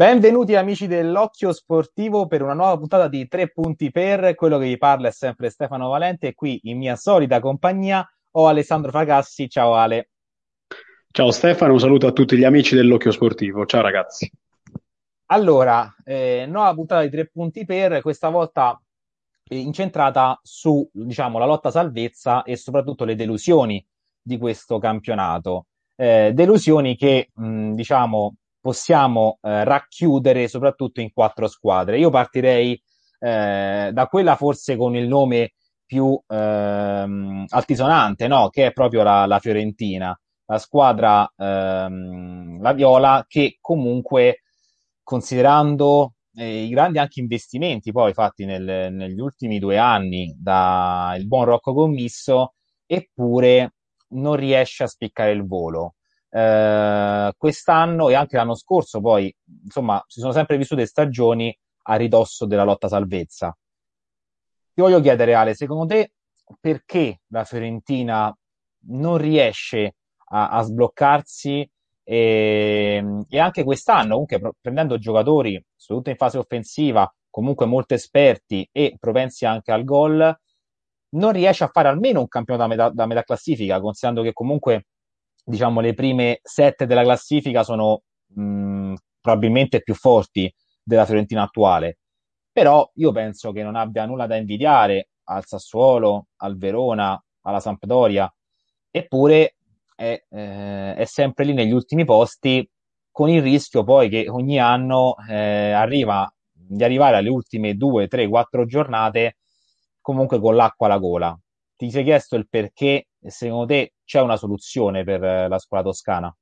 Benvenuti amici dell'Occhio Sportivo per una nuova puntata di Tre Punti Per. Quello che vi parla è sempre Stefano Valente e qui in mia solita compagnia ho Alessandro Fragassi. Ciao Ale. Ciao Stefano, un saluto a tutti gli amici dell'Occhio Sportivo. Ciao ragazzi. Allora, eh, nuova puntata di Tre Punti Per, questa volta eh, incentrata su, diciamo, la lotta salvezza e soprattutto le delusioni di questo campionato. Eh, delusioni che, mh, diciamo, possiamo eh, racchiudere soprattutto in quattro squadre. Io partirei eh, da quella forse con il nome più ehm, altisonante, no? che è proprio la, la Fiorentina, la squadra, ehm, la Viola, che comunque, considerando eh, i grandi anche investimenti poi fatti nel, negli ultimi due anni dal buon Rocco Commisso, eppure non riesce a spiccare il volo eh, quest'anno e anche l'anno scorso poi, insomma, si sono sempre vissute stagioni a ridosso della lotta salvezza. Ti voglio chiedere, Ale, secondo te perché la Fiorentina non riesce a, a sbloccarsi e, e, anche quest'anno, comunque prendendo giocatori, soprattutto in fase offensiva, comunque molto esperti e propensi anche al gol, non riesce a fare almeno un campionato da metà, da metà classifica, considerando che comunque diciamo, le prime sette della classifica sono mh, probabilmente più forti della Fiorentina attuale. Però io penso che non abbia nulla da invidiare al Sassuolo, al Verona, alla Sampdoria, eppure è, eh, è sempre lì negli ultimi posti, con il rischio poi che ogni anno eh, arriva di arrivare alle ultime due, tre, quattro giornate comunque con l'acqua alla gola. Ti sei chiesto il perché secondo te c'è una soluzione per eh, la squadra toscana?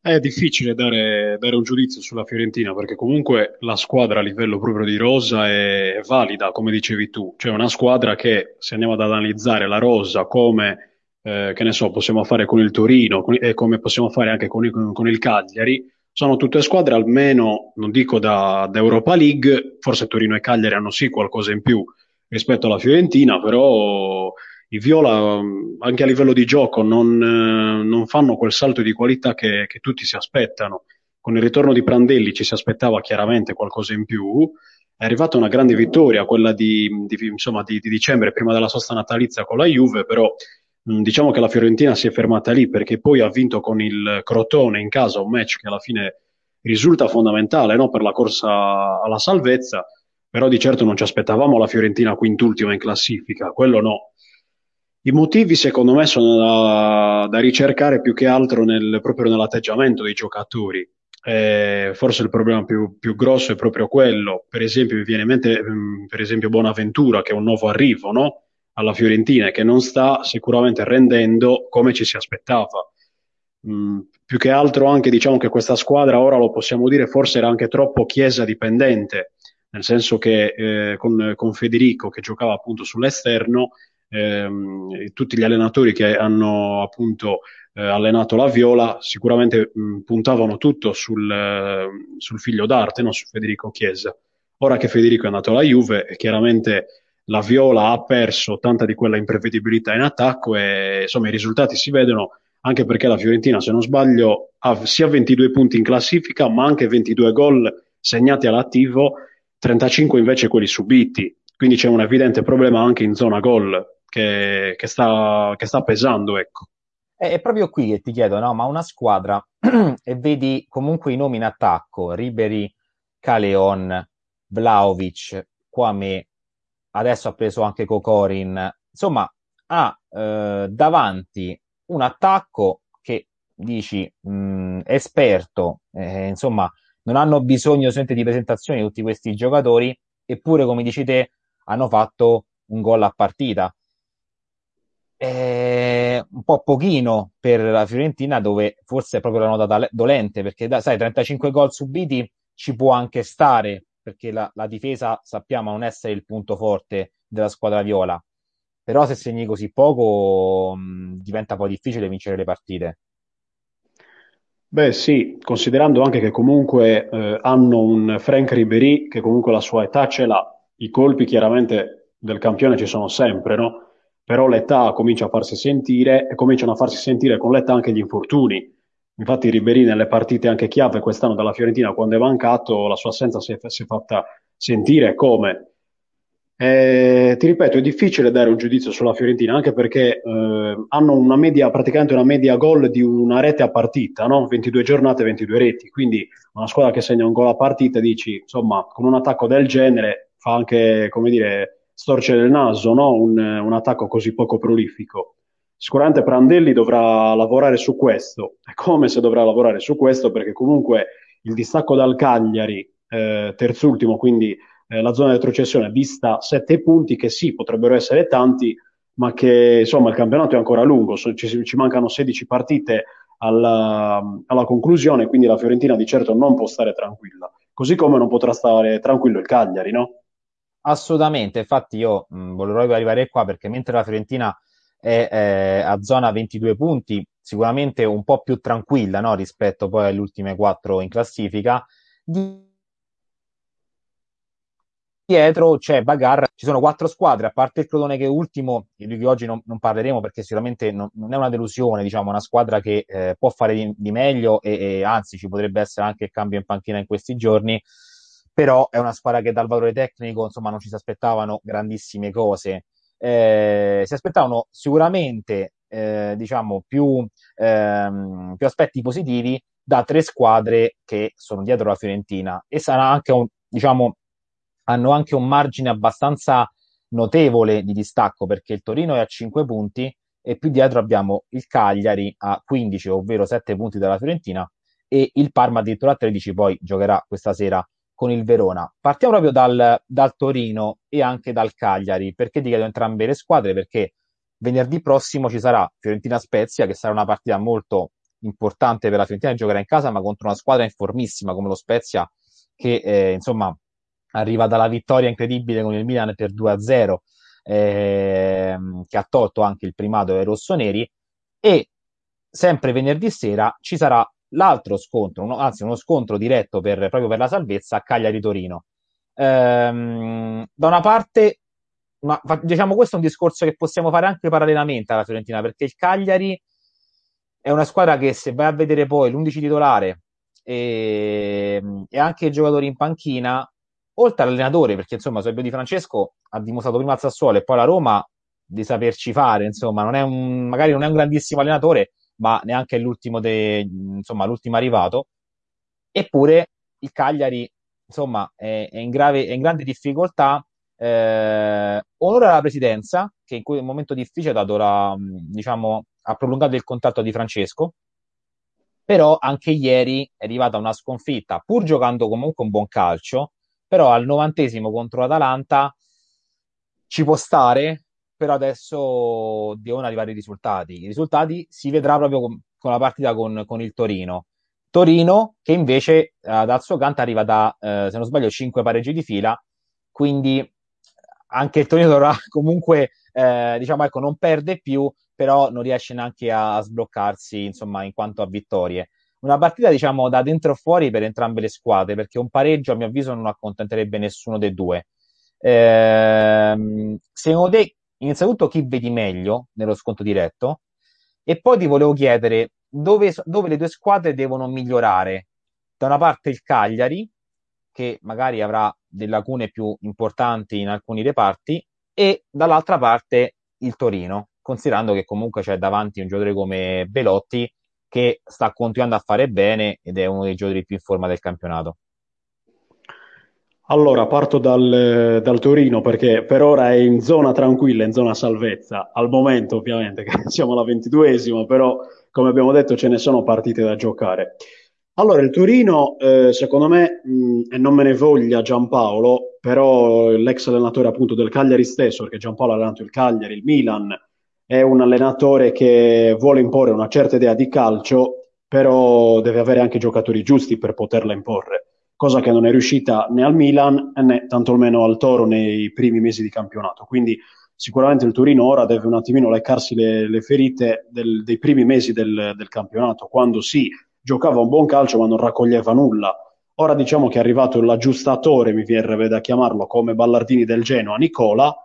È difficile dare, dare, un giudizio sulla Fiorentina perché comunque la squadra a livello proprio di rosa è, valida, come dicevi tu. Cioè una squadra che, se andiamo ad analizzare la rosa come, eh, che ne so, possiamo fare con il Torino e come possiamo fare anche con il, con il Cagliari, sono tutte squadre almeno, non dico da, da Europa League, forse Torino e Cagliari hanno sì qualcosa in più rispetto alla Fiorentina, però i Viola anche a livello di gioco non, non fanno quel salto di qualità che, che, tutti si aspettano. Con il ritorno di Prandelli ci si aspettava chiaramente qualcosa in più. È arrivata una grande vittoria, quella di, di, insomma, di, di dicembre, prima della sosta natalizia con la Juve, però diciamo che la Fiorentina si è fermata lì perché poi ha vinto con il Crotone in casa un match che alla fine risulta fondamentale no? per la corsa alla salvezza, però di certo non ci aspettavamo la Fiorentina quintultima in classifica, quello no. I motivi, secondo me, sono da, da ricercare più che altro nel, proprio nell'atteggiamento dei giocatori. Eh, forse il problema più, più, grosso è proprio quello. Per esempio, mi viene in mente, mm, per esempio, Bonaventura, che è un nuovo arrivo no? alla Fiorentina che non sta sicuramente rendendo come ci si aspettava. Mm, più che altro, anche diciamo che questa squadra, ora lo possiamo dire, forse era anche troppo chiesa dipendente, nel senso che eh, con, con Federico, che giocava appunto sull'esterno, ehm, tutti gli allenatori che hanno appunto eh, allenato la Viola sicuramente mh, puntavano tutto sul, eh, sul, figlio d'arte, no? su Federico Chiesa. Ora che Federico è andato alla Juve, chiaramente la Viola ha perso tanta di quella imprevedibilità in attacco e insomma i risultati si vedono anche perché la Fiorentina, se non sbaglio, ha sia 22 punti in classifica, ma anche 22 gol segnati all'attivo, 35 invece quelli subiti. Quindi c'è un evidente problema anche in zona gol che, che, sta, che sta, pesando. Ecco. È, proprio qui che ti chiedo, no? ma una squadra e vedi comunque i nomi in attacco, Ribery, Caleon, Vlaovic, Quame, adesso ha preso anche Kokorin, insomma ha eh, davanti un attacco che dici mh, mm, esperto, eh, insomma non hanno bisogno di presentazioni tutti questi giocatori, eppure come dici te hanno fatto un gol a partita è un po' pochino per la Fiorentina dove forse è proprio la nota dolente perché da, sai 35 gol subiti ci può anche stare perché la, la, difesa sappiamo non essere il punto forte della squadra viola. Però se segni così poco mh, diventa poi difficile vincere le partite. Beh sì, considerando anche che comunque eh, hanno un Frank Ribery che comunque la sua età ce l'ha, i colpi chiaramente del campione ci sono sempre, no? Però l'età comincia a farsi sentire e cominciano a farsi sentire con l'età anche gli infortuni. Infatti Ribéry nelle partite anche chiave quest'anno dalla Fiorentina, quando è mancato, la sua assenza si è, si è fatta sentire come. Eh, ti ripeto, è difficile dare un giudizio sulla Fiorentina anche perché eh, hanno una media, praticamente una media gol di una rete a partita, no? 22 giornate, 22 reti. Quindi una squadra che segna un gol a partita, dici, insomma, con un attacco del genere fa anche, come dire, storcere il naso, no? un, un attacco così poco prolifico. Sicuramente Prandelli dovrà lavorare su questo. È come se dovrà lavorare su questo perché comunque il distacco dal Cagliari, eh, terzultimo, quindi eh, la zona di retrocessione vista sette punti che sì, potrebbero essere tanti, ma che insomma il campionato è ancora lungo, so, ci, ci, mancano 16 partite alla, alla, conclusione, quindi la Fiorentina di certo non può stare tranquilla, così come non potrà stare tranquillo il Cagliari, no? Assolutamente, infatti io mh, volevo arrivare qua perché mentre la Fiorentina è eh, a zona 22 punti, sicuramente un po' più tranquilla no? rispetto poi alle ultime quattro in classifica, di dietro c'è Bagar, ci sono quattro squadre, a parte il Crotone che è ultimo, di cui oggi non, non parleremo perché sicuramente non, non, è una delusione, diciamo, una squadra che eh, può fare di, di meglio e, e, anzi ci potrebbe essere anche il cambio in panchina in questi giorni, però è una squadra che dal valore tecnico, insomma, non ci si aspettavano grandissime cose. Eh, si aspettavano sicuramente, eh, diciamo, più, ehm, più aspetti positivi da tre squadre che sono dietro la Fiorentina e sarà anche un, diciamo, hanno anche un margine abbastanza notevole di distacco perché il Torino è a 5 punti e più dietro abbiamo il Cagliari a 15, ovvero 7 punti dalla Fiorentina e il Parma addirittura a 13, poi giocherà questa sera con il Verona. Partiamo proprio dal, dal Torino e anche dal Cagliari, perché ti chiedo entrambe le squadre, perché venerdì prossimo ci sarà Fiorentina-Spezia, che sarà una partita molto importante per la Fiorentina che giocherà in casa, ma contro una squadra informissima come lo Spezia, che eh, insomma arriva dalla vittoria incredibile con il Milan per 2-0, ehm, che ha tolto anche il primato ai rossoneri, e sempre venerdì sera ci sarà l'altro scontro, uno, anzi uno scontro diretto per, proprio per la salvezza a Cagliari-Torino. Ehm, da una parte, ma, diciamo questo è un discorso che possiamo fare anche parallelamente alla Fiorentina, perché il Cagliari è una squadra che se vai a vedere poi l'11 titolare e, e anche i giocatori in panchina, oltre all'allenatore, perché insomma Sobio Di Francesco ha dimostrato prima al Sassuolo e poi alla Roma di saperci fare, insomma, non un, magari non è un grandissimo allenatore, ma neanche l'ultimo, de, insomma, l'ultimo arrivato. Eppure il Cagliari, insomma, è, è, in, grave, è in grande difficoltà. Eh, onore alla presidenza, che in quel momento difficile ha dato la, diciamo, ha prolungato il contratto di Francesco, però anche ieri è arrivata una sconfitta, pur giocando comunque un buon calcio, però al novantesimo contro l'Atalanta ci può stare, però adesso devono arrivare i risultati. I risultati si vedrà proprio con, con la partita con, con, il Torino. Torino che invece eh, dal suo canto arriva da, eh, se non sbaglio, 5 pareggi di fila, quindi anche il Torino dovrà comunque, eh, diciamo, ecco, non perde più, però non riesce neanche a, sbloccarsi, insomma, in quanto a vittorie una partita, diciamo, da dentro o fuori per entrambe le squadre, perché un pareggio, a mio avviso, non accontenterebbe nessuno dei due. Ehm, secondo te, innanzitutto, chi vedi meglio nello sconto diretto? E poi ti volevo chiedere dove, dove le due squadre devono migliorare. Da una parte il Cagliari, che magari avrà delle lacune più importanti in alcuni reparti, e dall'altra parte il Torino, considerando che comunque c'è davanti un giocatore come Belotti che sta continuando a fare bene ed è uno dei giocatori più in forma del campionato. Allora, parto dal, dal, Torino perché per ora è in zona tranquilla, in zona salvezza, al momento ovviamente che siamo alla ventiduesima, però come abbiamo detto ce ne sono partite da giocare. Allora, il Torino, eh, secondo me, mh, e non me ne voglia Giampaolo, però l'ex allenatore appunto del Cagliari stesso, perché Giampaolo ha allenato il Cagliari, il Milan, è un allenatore che vuole imporre una certa idea di calcio, però deve avere anche giocatori giusti per poterla imporre, cosa che non è riuscita né al Milan né tantomeno al Toro nei primi mesi di campionato. Quindi sicuramente il Torino ora deve un attimino leccarsi le, le ferite del, dei primi mesi del, del campionato, quando sì, giocava un buon calcio ma non raccoglieva nulla. Ora diciamo che è arrivato l'aggiustatore, mi viene da chiamarlo come Ballardini del Genoa, Nicola,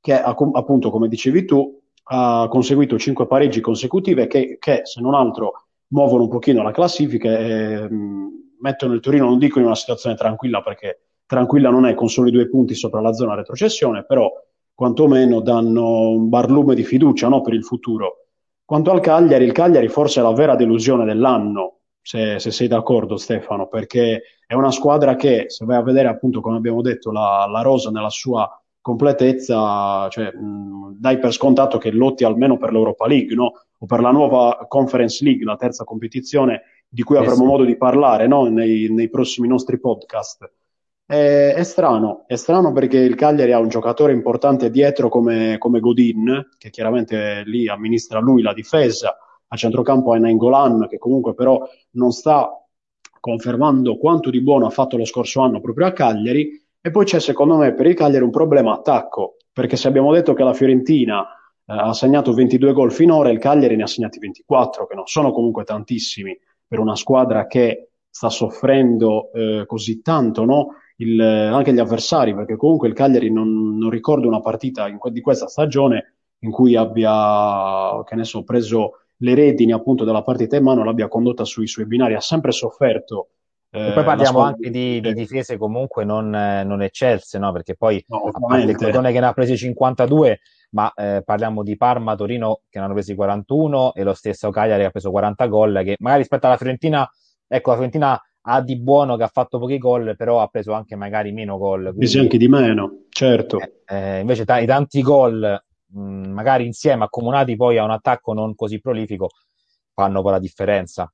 che appunto, come dicevi tu, ha conseguito cinque pareggi consecutive che, che, se non altro muovono un pochino la classifica e mh, mettono il Torino, non dico in una situazione tranquilla perché tranquilla non è con soli due punti sopra la zona retrocessione, però quantomeno danno un barlume di fiducia no, per il futuro. Quanto al Cagliari, il Cagliari forse è la vera delusione dell'anno, se, se sei d'accordo Stefano, perché è una squadra che, se vai a vedere appunto, come abbiamo detto, la, la rosa nella sua completezza, cioè, mh, dai per scontato che lotti almeno per l'Europa League, no? o per la nuova Conference League, la terza competizione di cui avremo modo di parlare no? nei, nei, prossimi nostri podcast. È, è, strano, è strano perché il Cagliari ha un giocatore importante dietro come, come Godin, che chiaramente lì amministra lui la difesa, a centrocampo è Nainggolan, che comunque però non sta confermando quanto di buono ha fatto lo scorso anno proprio a Cagliari. E poi c'è secondo me per il Cagliari un problema attacco, perché se abbiamo detto che la Fiorentina eh, ha segnato 22 gol finora, il Cagliari ne ha segnati 24, che non sono comunque tantissimi per una squadra che sta soffrendo eh, così tanto, no? il, anche gli avversari, perché comunque il Cagliari non, non ricordo una partita in, di questa stagione in cui abbia, che ne so, preso le redini appunto della partita in mano, l'abbia condotta sui suoi binari, ha sempre sofferto. Eh, e poi parliamo anche di, di, difese comunque non, non eccelse, no? perché poi no, a parte il Crotone che ne ha presi 52, ma eh, parliamo di Parma, Torino che ne hanno presi 41 e lo stesso Cagliari che ha preso 40 gol, che magari rispetto alla Fiorentina, ecco la Fiorentina ha di buono che ha fatto pochi gol, però ha preso anche magari meno gol. Quindi, Presi anche di meno, certo. Eh, eh, invece t- i tanti gol, mh, magari insieme, accomunati poi a un attacco non così prolifico, fanno poi la differenza.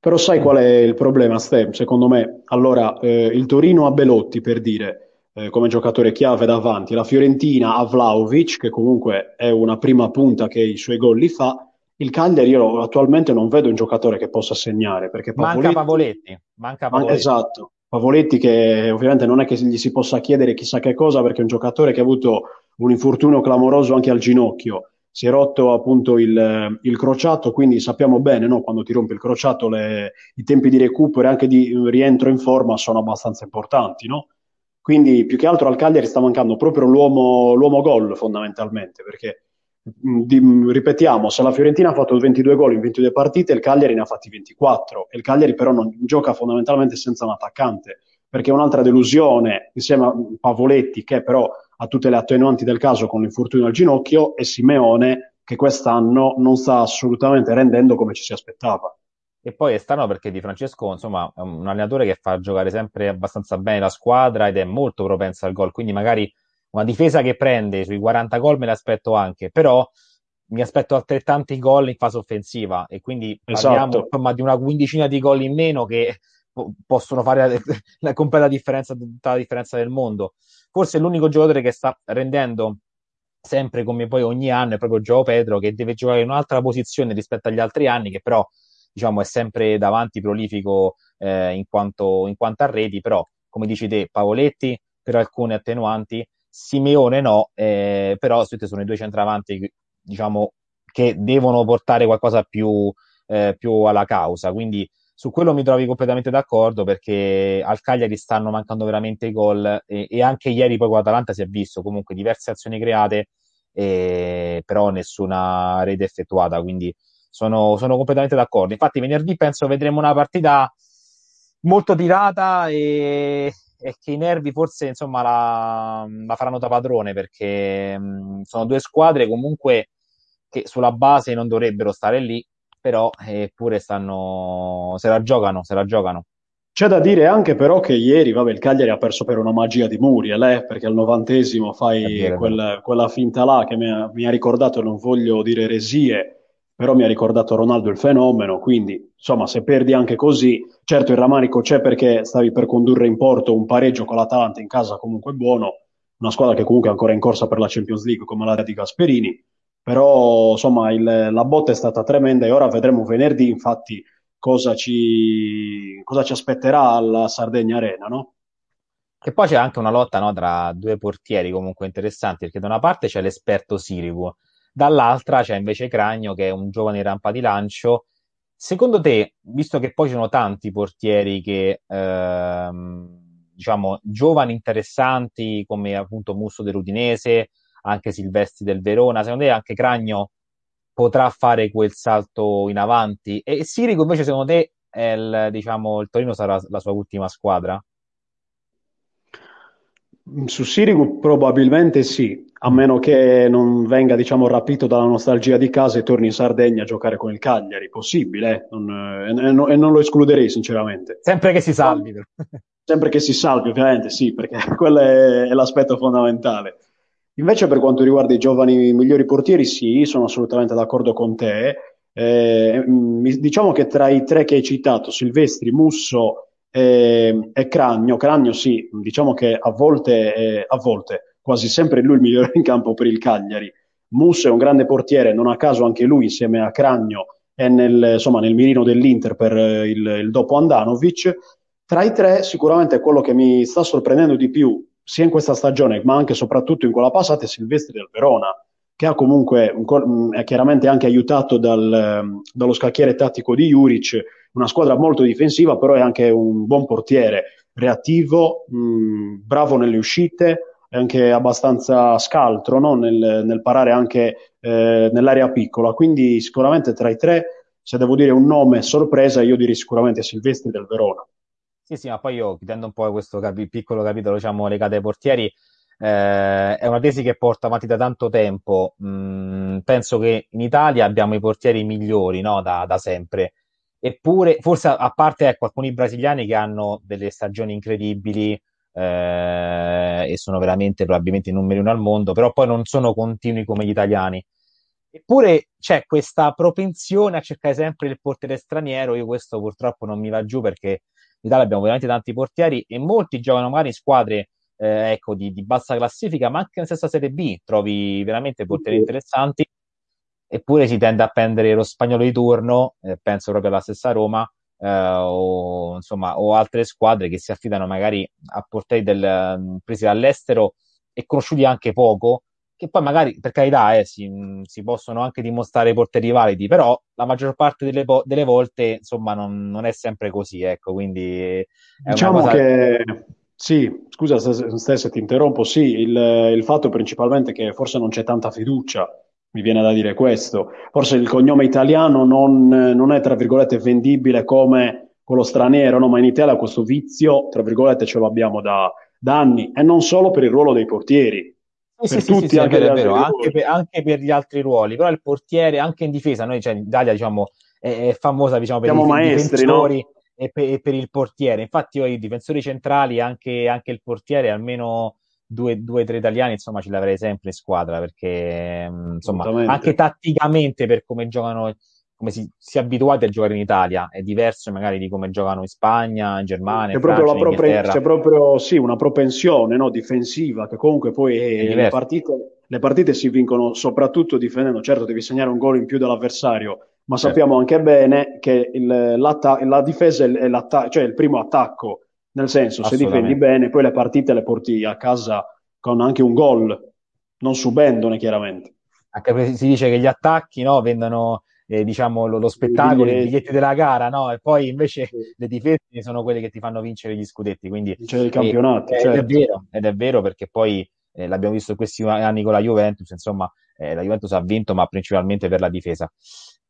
Però sai qual è il problema, Ste? Secondo me, allora, eh, il Torino ha Belotti, per dire, eh, come giocatore chiave davanti, la Fiorentina ha Vlaovic, che comunque è una prima punta che i suoi gol li fa, il Cagliari io attualmente non vedo un giocatore che possa segnare perché Pavoletti, manca Pavoletti, manca Pavoletti. esatto Pavoletti che ovviamente non è che gli si possa chiedere chissà che cosa perché è un giocatore che ha avuto un infortunio clamoroso anche al ginocchio si è rotto appunto il, il crociato quindi sappiamo bene no? quando ti rompe il crociato le, i tempi di recupero e anche di rientro in forma sono abbastanza importanti no? Quindi più che altro al Cagliari sta mancando proprio l'uomo, l'uomo gol fondamentalmente perché Mm, di, mm, ripetiamo, se la Fiorentina ha fatto 22 gol in 22 partite, il Cagliari ne ha fatti 24 e il Cagliari però non gioca fondamentalmente senza un attaccante, perché è un'altra delusione insieme a Pavoletti che però ha tutte le attenuanti del caso con l'infortunio al ginocchio e Simeone che quest'anno non sta assolutamente rendendo come ci si aspettava. E poi è strano perché Di Francesco, insomma, è un allenatore che fa giocare sempre abbastanza bene la squadra ed è molto propensa al gol, quindi magari una difesa che prende sui 40 gol me l'aspetto anche, però mi aspetto altrettanti gol in fase offensiva e quindi esatto. parliamo insomma, di una quindicina di gol in meno che po- possono fare la, la completa differenza, tutta la differenza del mondo. Forse l'unico giocatore che sta rendendo sempre come poi ogni anno è proprio Gio Pedro che deve giocare in un'altra posizione rispetto agli altri anni, che però diciamo è sempre davanti prolifico eh, in, quanto, in quanto a reti, però come dici te, Pavoletti per alcune attenuanti, Simeone no, eh, però sono i due centravanti diciamo, che devono portare qualcosa più, eh, più alla causa. Quindi su quello mi trovi completamente d'accordo perché al Cagliari stanno mancando veramente i gol e, e anche ieri poi con l'Atalanta si è visto comunque diverse azioni create, eh, però nessuna rete effettuata. Quindi sono, sono completamente d'accordo. Infatti venerdì penso vedremo una partita molto tirata e, e che i nervi forse insomma la, la faranno da padrone perché mh, sono due squadre comunque che sulla base non dovrebbero stare lì, però eppure stanno, se la giocano, se la giocano. C'è da dire anche però che ieri, vabbè, il Cagliari ha perso per una magia di Muriel, eh, perché al novantesimo fai quel, quella finta là che mi ha, mi ha ricordato, non voglio dire eresie, però mi ha ricordato Ronaldo il fenomeno, quindi insomma se perdi anche così, certo il ramarico c'è perché stavi per condurre in porto un pareggio con l'Atalanta in casa comunque buono, una squadra che comunque è ancora in corsa per la Champions League come l'area di Gasperini, però insomma il, la botta è stata tremenda e ora vedremo venerdì infatti cosa ci, cosa ci aspetterà alla Sardegna Arena, no? Che poi c'è anche una lotta no, tra due portieri comunque interessanti, perché da una parte c'è l'esperto Sirigu, dall'altra c'è invece Cragno che è un giovane rampa di lancio. Secondo te, visto che poi ci sono tanti portieri che, ehm, diciamo, giovani interessanti come appunto Musso dell'Udinese, anche Silvestri del Verona, secondo te anche Cragno potrà fare quel salto in avanti. E Sirico invece secondo te il, diciamo, il Torino sarà la sua ultima squadra? Su Sirigu probabilmente sì, a meno che non venga, diciamo, rapito dalla nostalgia di casa e torni in Sardegna a giocare con il Cagliari. Possibile, eh? non, eh, e, e, non lo escluderei sinceramente. Sempre che si salvi. Sempre che si salvi, ovviamente, sì, perché quello è, è l'aspetto fondamentale. Invece per quanto riguarda i giovani migliori portieri, sì, sono assolutamente d'accordo con te. Eh, diciamo che tra i tre che hai citato, Silvestri, Musso e, e Cragno, Cragno sì, diciamo che a volte, eh, a volte, quasi sempre lui il migliore in campo per il Cagliari. Musso è un grande portiere, non a caso anche lui insieme a Cragno è nel, insomma, nel mirino dell'Inter per eh, il, il dopo Andanovic. Tra i tre sicuramente quello che mi sta sorprendendo di più sia in questa stagione, ma anche e soprattutto in quella passata, è Silvestri del Verona, che ha comunque è chiaramente anche aiutato dal, dallo scacchiere tattico di Juric, una squadra molto difensiva, però è anche un buon portiere, reattivo, mh, bravo nelle uscite, è anche abbastanza scaltro no? nel, nel, parare anche eh, nell'area piccola. Quindi sicuramente tra i tre, se devo dire un nome sorpresa, io direi sicuramente Silvestri del Verona. Sì, sì, ma poi io chiudendo un po' questo capi- piccolo capitolo, diciamo, legato ai portieri, eh, è una tesi che porto avanti da tanto tempo. Mm, penso che in Italia abbiamo i portieri migliori, no? Da, da sempre. Eppure, forse a parte ecco, alcuni brasiliani che hanno delle stagioni incredibili eh, e sono veramente probabilmente i numeri uno al mondo, però poi non sono continui come gli italiani. Eppure c'è questa propensione a cercare sempre il portiere straniero. Io questo purtroppo non mi va giù perché in Italia abbiamo veramente tanti portieri e molti giocano magari in squadre eh, ecco, di, di, bassa classifica, ma anche nella stessa Serie B trovi veramente portieri interessanti. Eppure si tende a prendere lo spagnolo di turno, eh, penso proprio alla stessa Roma, eh, o, insomma, o altre squadre che si affidano magari a portieri del, presi dall'estero e conosciuti anche poco, che poi magari, per carità, eh, si, si, possono anche dimostrare portieri validi, però la maggior parte delle, delle volte, insomma, non, non, è sempre così, ecco, quindi... diciamo cosa... che... Sì, scusa se, se ti interrompo, sì, il, il fatto principalmente che forse non c'è tanta fiducia, mi viene da dire questo, forse il cognome italiano non, non è, tra virgolette, vendibile come quello straniero, no? ma in Italia questo vizio, tra virgolette, ce l'abbiamo da, da anni, e non solo per il ruolo dei portieri, sì, sì, tutti, sì, anche, è vero, anche, per, anche, per, gli altri ruoli, però il portiere anche in difesa, noi cioè, in Italia diciamo, è, è famosa diciamo, per Siamo i maestri, difensori no? E, per, e, per, il portiere. Infatti io i difensori centrali, anche, anche il portiere, almeno due o tre italiani, insomma, ce l'avrei sempre in squadra, perché insomma, anche tatticamente per come giocano come si, si, è abituati a giocare in Italia, è diverso magari di come giocano in Spagna, in Germania, c'è in Francia, proprio, propen- c'è proprio sì, una propensione no, difensiva che comunque poi eh, le, partite, le, partite, si vincono soprattutto difendendo, certo devi segnare un gol in più dell'avversario, ma certo. sappiamo anche bene che il, la difesa è cioè il primo attacco, nel senso se difendi bene poi le partite le porti a casa con anche un gol, non subendone chiaramente. Anche perché si dice che gli attacchi no, vendono eh, diciamo, lo, lo spettacolo, i biglietti della gara, no? E poi invece sì. le difese sono quelle che ti fanno vincere gli scudetti. Quindi, cioè, il campionato. Eh, certo. ed, è vero, ed è vero perché poi eh, l'abbiamo visto questi anni con la Juventus, insomma, eh, la Juventus ha vinto, ma principalmente per la difesa.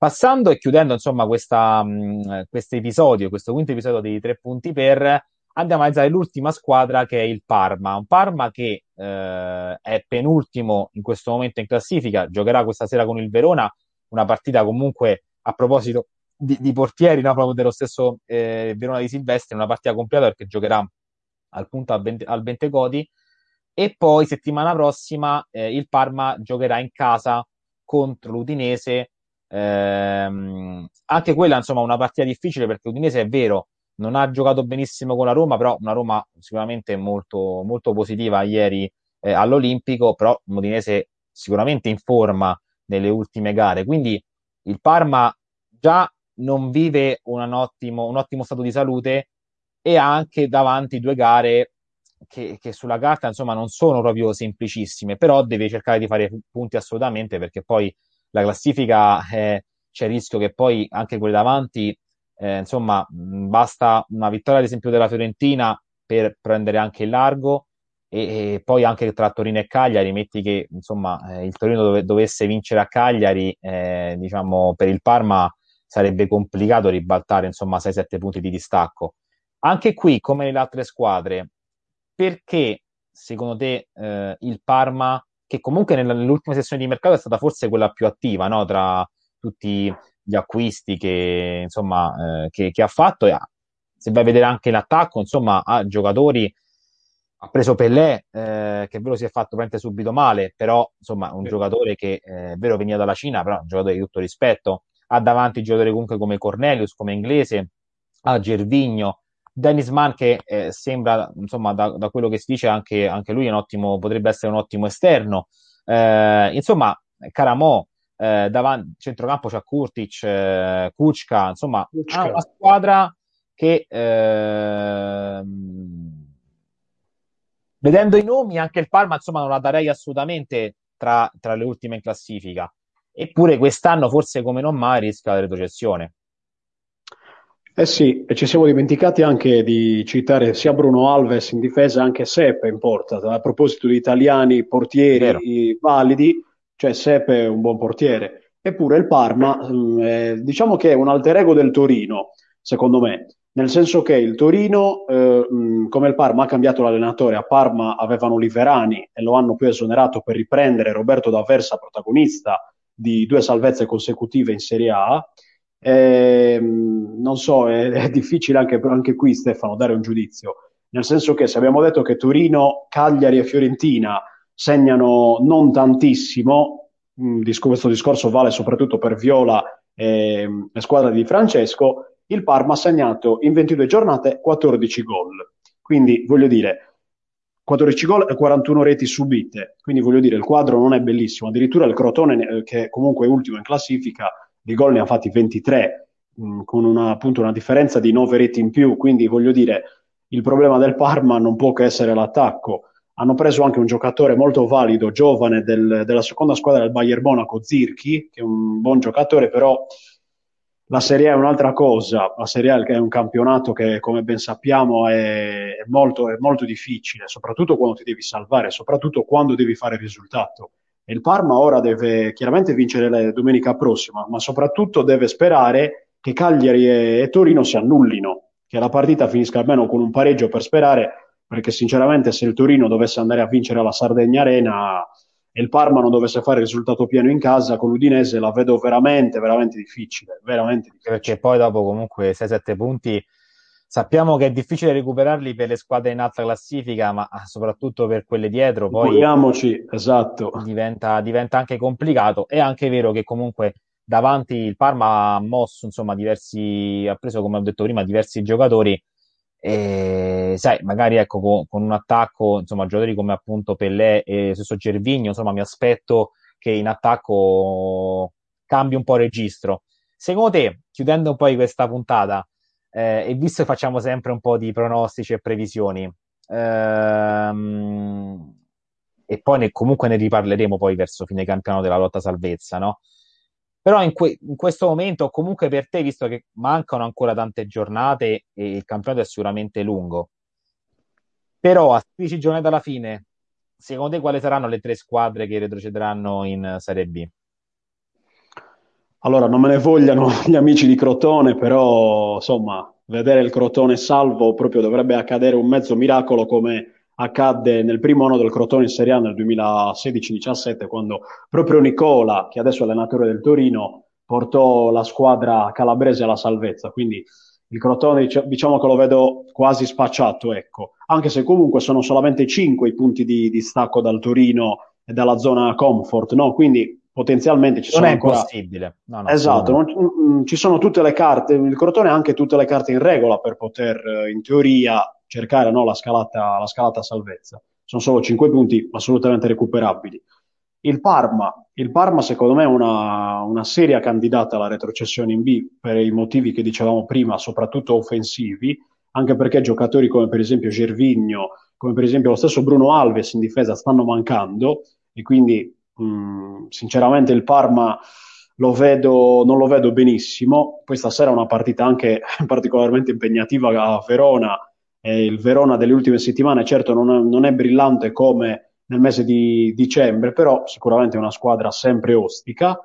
Passando e chiudendo, insomma, questo episodio, questo quinto episodio dei tre punti per, andiamo a analizzare l'ultima squadra che è il Parma. Un Parma che eh, è penultimo in questo momento in classifica, giocherà questa sera con il Verona una partita comunque a proposito di, di portieri, no? proprio dello stesso eh, Verona di Silvestri, una partita completa perché giocherà al punto al, Bente, al Bentegodi e poi settimana prossima eh, il Parma giocherà in casa contro l'Udinese ehm, anche quella insomma una partita difficile perché l'Udinese è vero non ha giocato benissimo con la Roma però una Roma sicuramente molto, molto positiva ieri eh, all'Olimpico però l'Udinese sicuramente in forma nelle ultime gare. Quindi il Parma già non vive un ottimo, un ottimo stato di salute e ha anche davanti due gare che, che, sulla carta insomma non sono proprio semplicissime, però deve cercare di fare punti assolutamente perché poi la classifica eh, c'è il rischio che poi anche quelle davanti, eh, insomma, basta una vittoria ad esempio della Fiorentina per prendere anche il largo e, e, poi anche tra Torino e Cagliari, metti che insomma eh, il Torino dove, dovesse vincere a Cagliari, eh, diciamo per il Parma sarebbe complicato ribaltare insomma 6-7 punti di distacco. Anche qui, come nelle altre squadre, perché secondo te eh, il Parma, che comunque nell'ultima sessione di mercato è stata forse quella più attiva no? tra tutti gli acquisti che, insomma, eh, che, che ha fatto, e se vai a vedere anche l'attacco, insomma, ha giocatori ha preso Pellè, eh, che è vero si è fatto veramente subito male, però insomma un sì. giocatore che eh, è vero veniva dalla Cina, però un giocatore di tutto rispetto, ha davanti giocatori comunque come Cornelius, come Inglese, ha Gervigno, Dennis Mann che eh, sembra, insomma, da, da, quello che si dice anche, anche, lui è un ottimo, potrebbe essere un ottimo esterno, eh, insomma Caramò, eh, davanti, centrocampo c'è Kurtic, eh, Kuczka, insomma Kuczka. ha una squadra che ehm, vedendo i nomi, anche il Parma, insomma, non la darei assolutamente tra, tra le ultime in classifica. Eppure quest'anno, forse come non mai, rischia la retrocessione. Eh sì, e ci siamo dimenticati anche di citare sia Bruno Alves in difesa, anche Seppe in porta. A proposito di italiani portieri validi, cioè Seppe è un buon portiere. Eppure il Parma, mm, eh, diciamo che è un alter ego del Torino, secondo me nel senso che il Torino, eh, come il Parma, ha cambiato l'allenatore. A Parma avevano Liverani e lo hanno poi esonerato per riprendere Roberto D'Aversa, protagonista di due salvezze consecutive in Serie A. E, non so, è, è difficile anche, anche, qui, Stefano, dare un giudizio. Nel senso che se abbiamo detto che Torino, Cagliari e Fiorentina segnano non tantissimo, mh, questo discorso vale soprattutto per Viola e la squadra di Francesco, il Parma ha segnato in 22 giornate 14 gol. Quindi voglio dire, 14 gol e 41 reti subite. Quindi voglio dire, il quadro non è bellissimo. Addirittura il Crotone, eh, che comunque è ultimo in classifica, di gol ne ha fatti 23, mh, mm, con una, appunto una differenza di 9 reti in più. Quindi voglio dire, il problema del Parma non può che essere l'attacco. Hanno preso anche un giocatore molto valido, giovane, del, della seconda squadra del Bayern Monaco, Zirchi, che è un buon giocatore, però la Serie A è un'altra cosa, la Serie A è un campionato che, come ben sappiamo, è, molto, è molto difficile, soprattutto quando ti devi salvare, soprattutto quando devi fare risultato. Il Parma ora deve chiaramente vincere la domenica prossima, ma soprattutto deve sperare che Cagliari e, Torino si annullino, che la partita finisca almeno con un pareggio per sperare, perché sinceramente se il Torino dovesse andare a vincere alla Sardegna Arena e il Parma non dovesse fare il risultato pieno in casa con l'Udinese, la vedo veramente, veramente difficile. Veramente difficile. Perché poi dopo comunque 6-7 punti sappiamo che è difficile recuperarli per le squadre in alta classifica, ma soprattutto per quelle dietro. Poi Vogliamoci, esatto. Diventa, diventa anche complicato. È anche vero che comunque davanti il Parma ha mosso, insomma, diversi, ha preso, come ho detto prima, diversi giocatori e, sai, magari ecco, con, con, un attacco, insomma, giocatori come appunto Pellè e stesso Gervigno, insomma, mi aspetto che in attacco cambi un po' registro. Secondo te, chiudendo poi questa puntata, eh, e visto che facciamo sempre un po' di pronostici e previsioni, ehm, e poi ne, comunque ne riparleremo poi verso fine campionato della lotta salvezza, no? Però in, que- in, questo momento, comunque per te, visto che mancano ancora tante giornate e il campionato è sicuramente lungo, però a 16 giornate dalla fine, secondo te quali saranno le tre squadre che retrocederanno in Serie B? Allora, non me ne vogliano gli amici di Crotone, però insomma, vedere il Crotone salvo proprio dovrebbe accadere un mezzo miracolo come accadde nel primo anno del Crotone in Serie A nel 2016-17, quando proprio Nicola, che adesso è allenatore del Torino, portò la squadra calabrese alla salvezza. Quindi il Crotone diciamo che lo vedo quasi spacciato, ecco. Anche se comunque sono solamente 5 i punti di, di stacco dal Torino e dalla zona comfort, no? Quindi potenzialmente ci sono non è ancora... impossibile. No, no, esatto, non, mm, ci sono tutte le carte, il Crotone ha anche tutte le carte in regola per poter, eh, in teoria, cercare no, la, scalata, la scalata salvezza. Sono solo 5 punti assolutamente recuperabili. Il Parma, il Parma secondo me è una, una seria candidata alla retrocessione in B per i motivi che dicevamo prima, soprattutto offensivi, anche perché giocatori come per esempio Gervigno, come per esempio lo stesso Bruno Alves in difesa stanno mancando e quindi mh, sinceramente il Parma lo vedo, non lo vedo benissimo. Poi stasera è una partita anche particolarmente impegnativa a Verona E il Verona delle ultime settimane certo non è, non è brillante come nel mese di dicembre, però sicuramente è una squadra sempre ostica.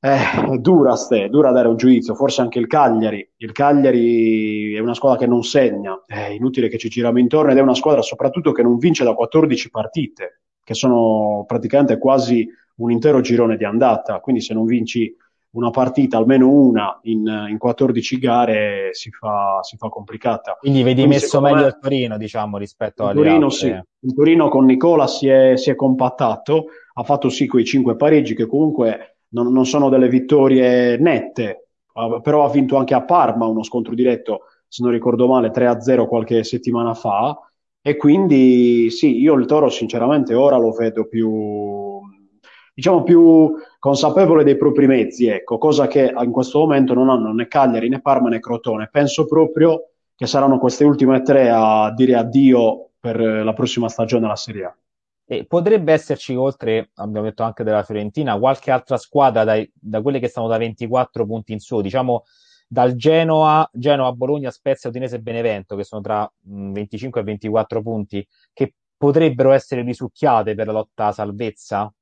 Eh, dura, ste, dura dare un giudizio, forse anche il Cagliari. Il Cagliari è una squadra che non segna, è inutile che ci giriamo intorno ed è una squadra soprattutto che non vince da 14 partite, che sono praticamente quasi un intero girone di andata, quindi se non vinci una partita, almeno una in, in 14 gare, si fa, si fa, complicata. Quindi vedi Quindi messo meglio me, il Torino, diciamo, rispetto al Torino, Sì. Il Torino con Nicola si è, si è, compattato, ha fatto sì quei cinque pareggi che comunque non, non sono delle vittorie nette, però ha vinto anche a Parma uno scontro diretto, se non ricordo male, 3-0 qualche settimana fa. E quindi sì, io il Toro sinceramente ora lo vedo più, diciamo più consapevole dei propri mezzi, ecco, cosa che in questo momento non hanno né Cagliari né Parma né Crotone. Penso proprio che saranno queste ultime tre a dire addio per la prossima stagione della Serie A. E potrebbe esserci, oltre, abbiamo detto anche della Fiorentina, qualche altra squadra dai, da quelle che stanno da 24 punti in su, diciamo dal Genoa, Genoa, Bologna, Spezia, Udinese e Benevento, che sono tra 25 e 24 punti, che potrebbero essere risucchiate per la lotta a salvezza?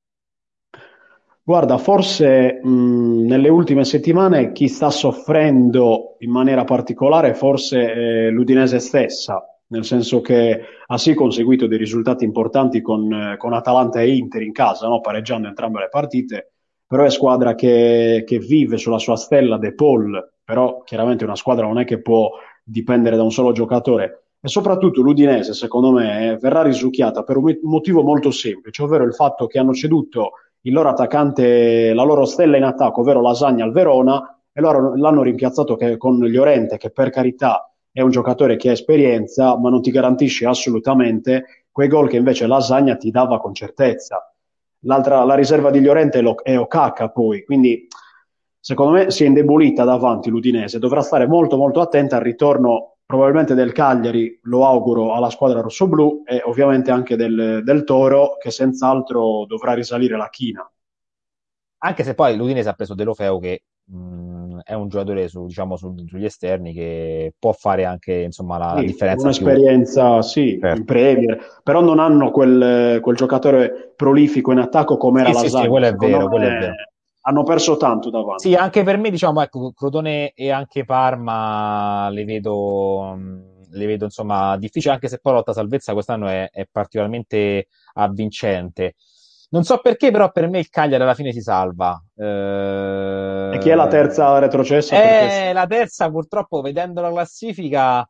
Guarda, forse mh, nelle ultime settimane chi sta soffrendo in maniera particolare forse è l'Udinese stessa, nel senso che ha sì conseguito dei risultati importanti con, con Atalanta e Inter in casa, no? pareggiando entrambe le partite, però è squadra che, che, vive sulla sua stella De Paul, però chiaramente una squadra non è che può dipendere da un solo giocatore. E soprattutto l'Udinese, secondo me, verrà risucchiata per un motivo molto semplice, ovvero il fatto che hanno ceduto il loro attaccante, la loro stella in attacco, ovvero Lasagna al Verona, e loro l'hanno rimpiazzato con Llorente, che per carità è un giocatore che ha esperienza, ma non ti garantisce assolutamente quei gol che invece Lasagna ti dava con certezza. L'altra, la riserva di Llorente è Okaka poi, quindi secondo me si è indebolita davanti l'Udinese, dovrà stare molto molto attenta al ritorno probabilmente del Cagliari, lo auguro alla squadra rossoblù e ovviamente anche del, del Toro che senz'altro dovrà risalire la china. Anche se poi l'Udinese ha preso De Lofeo che mh, è un giocatore su, diciamo, su, sugli esterni che può fare anche insomma, la, sì, la differenza. Un'esperienza, più... sì, certo. in Premier, però non hanno quel, quel giocatore prolifico in attacco come era sì, la sì, sì, quello è vero, quello è vero hanno perso tanto davanti. Sì, anche per me, diciamo, ecco, Crotone e anche Parma le vedo, le vedo insomma difficili, anche se poi la lotta salvezza quest'anno è, è, particolarmente avvincente. Non so perché, però per me il Cagliari alla fine si salva. Eh... E chi è la terza retrocessa? Eh, la terza, purtroppo, vedendo la classifica,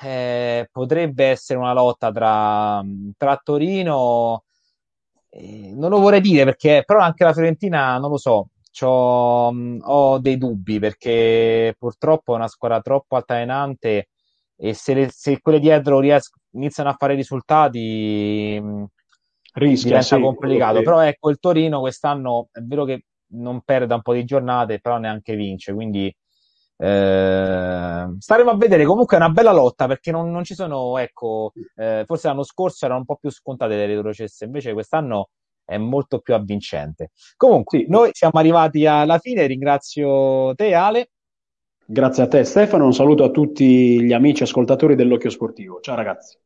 eh, potrebbe essere una lotta tra, tra Torino eh, non lo vorrei dire perché, però anche la Fiorentina, non lo so, mh, ho dei dubbi perché purtroppo è una squadra troppo altalenante e se, le, se quelle dietro ries- iniziano a fare risultati mh, Rischia, diventa sì, complicato. Però ecco, il Torino quest'anno è vero che non perde un po' di giornate, però neanche vince, quindi eh, staremo a vedere. Comunque è una bella lotta perché non, non ci sono, ecco, eh, forse l'anno scorso erano un po' più scontate le retrocesse, invece quest'anno è molto più avvincente. Comunque, sì. noi siamo arrivati alla fine. Ringrazio te, Ale. Grazie a te, Stefano. Un saluto a tutti gli amici ascoltatori dell'Occhio Sportivo. Ciao, ragazzi.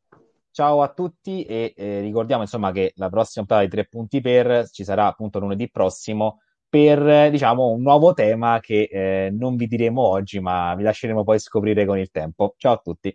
Ciao a tutti e eh, ricordiamo insomma che la prossima puntata di tre punti per ci sarà appunto lunedì prossimo per diciamo un nuovo tema che eh, non vi diremo oggi, ma vi lasceremo poi scoprire con il tempo. Ciao a tutti.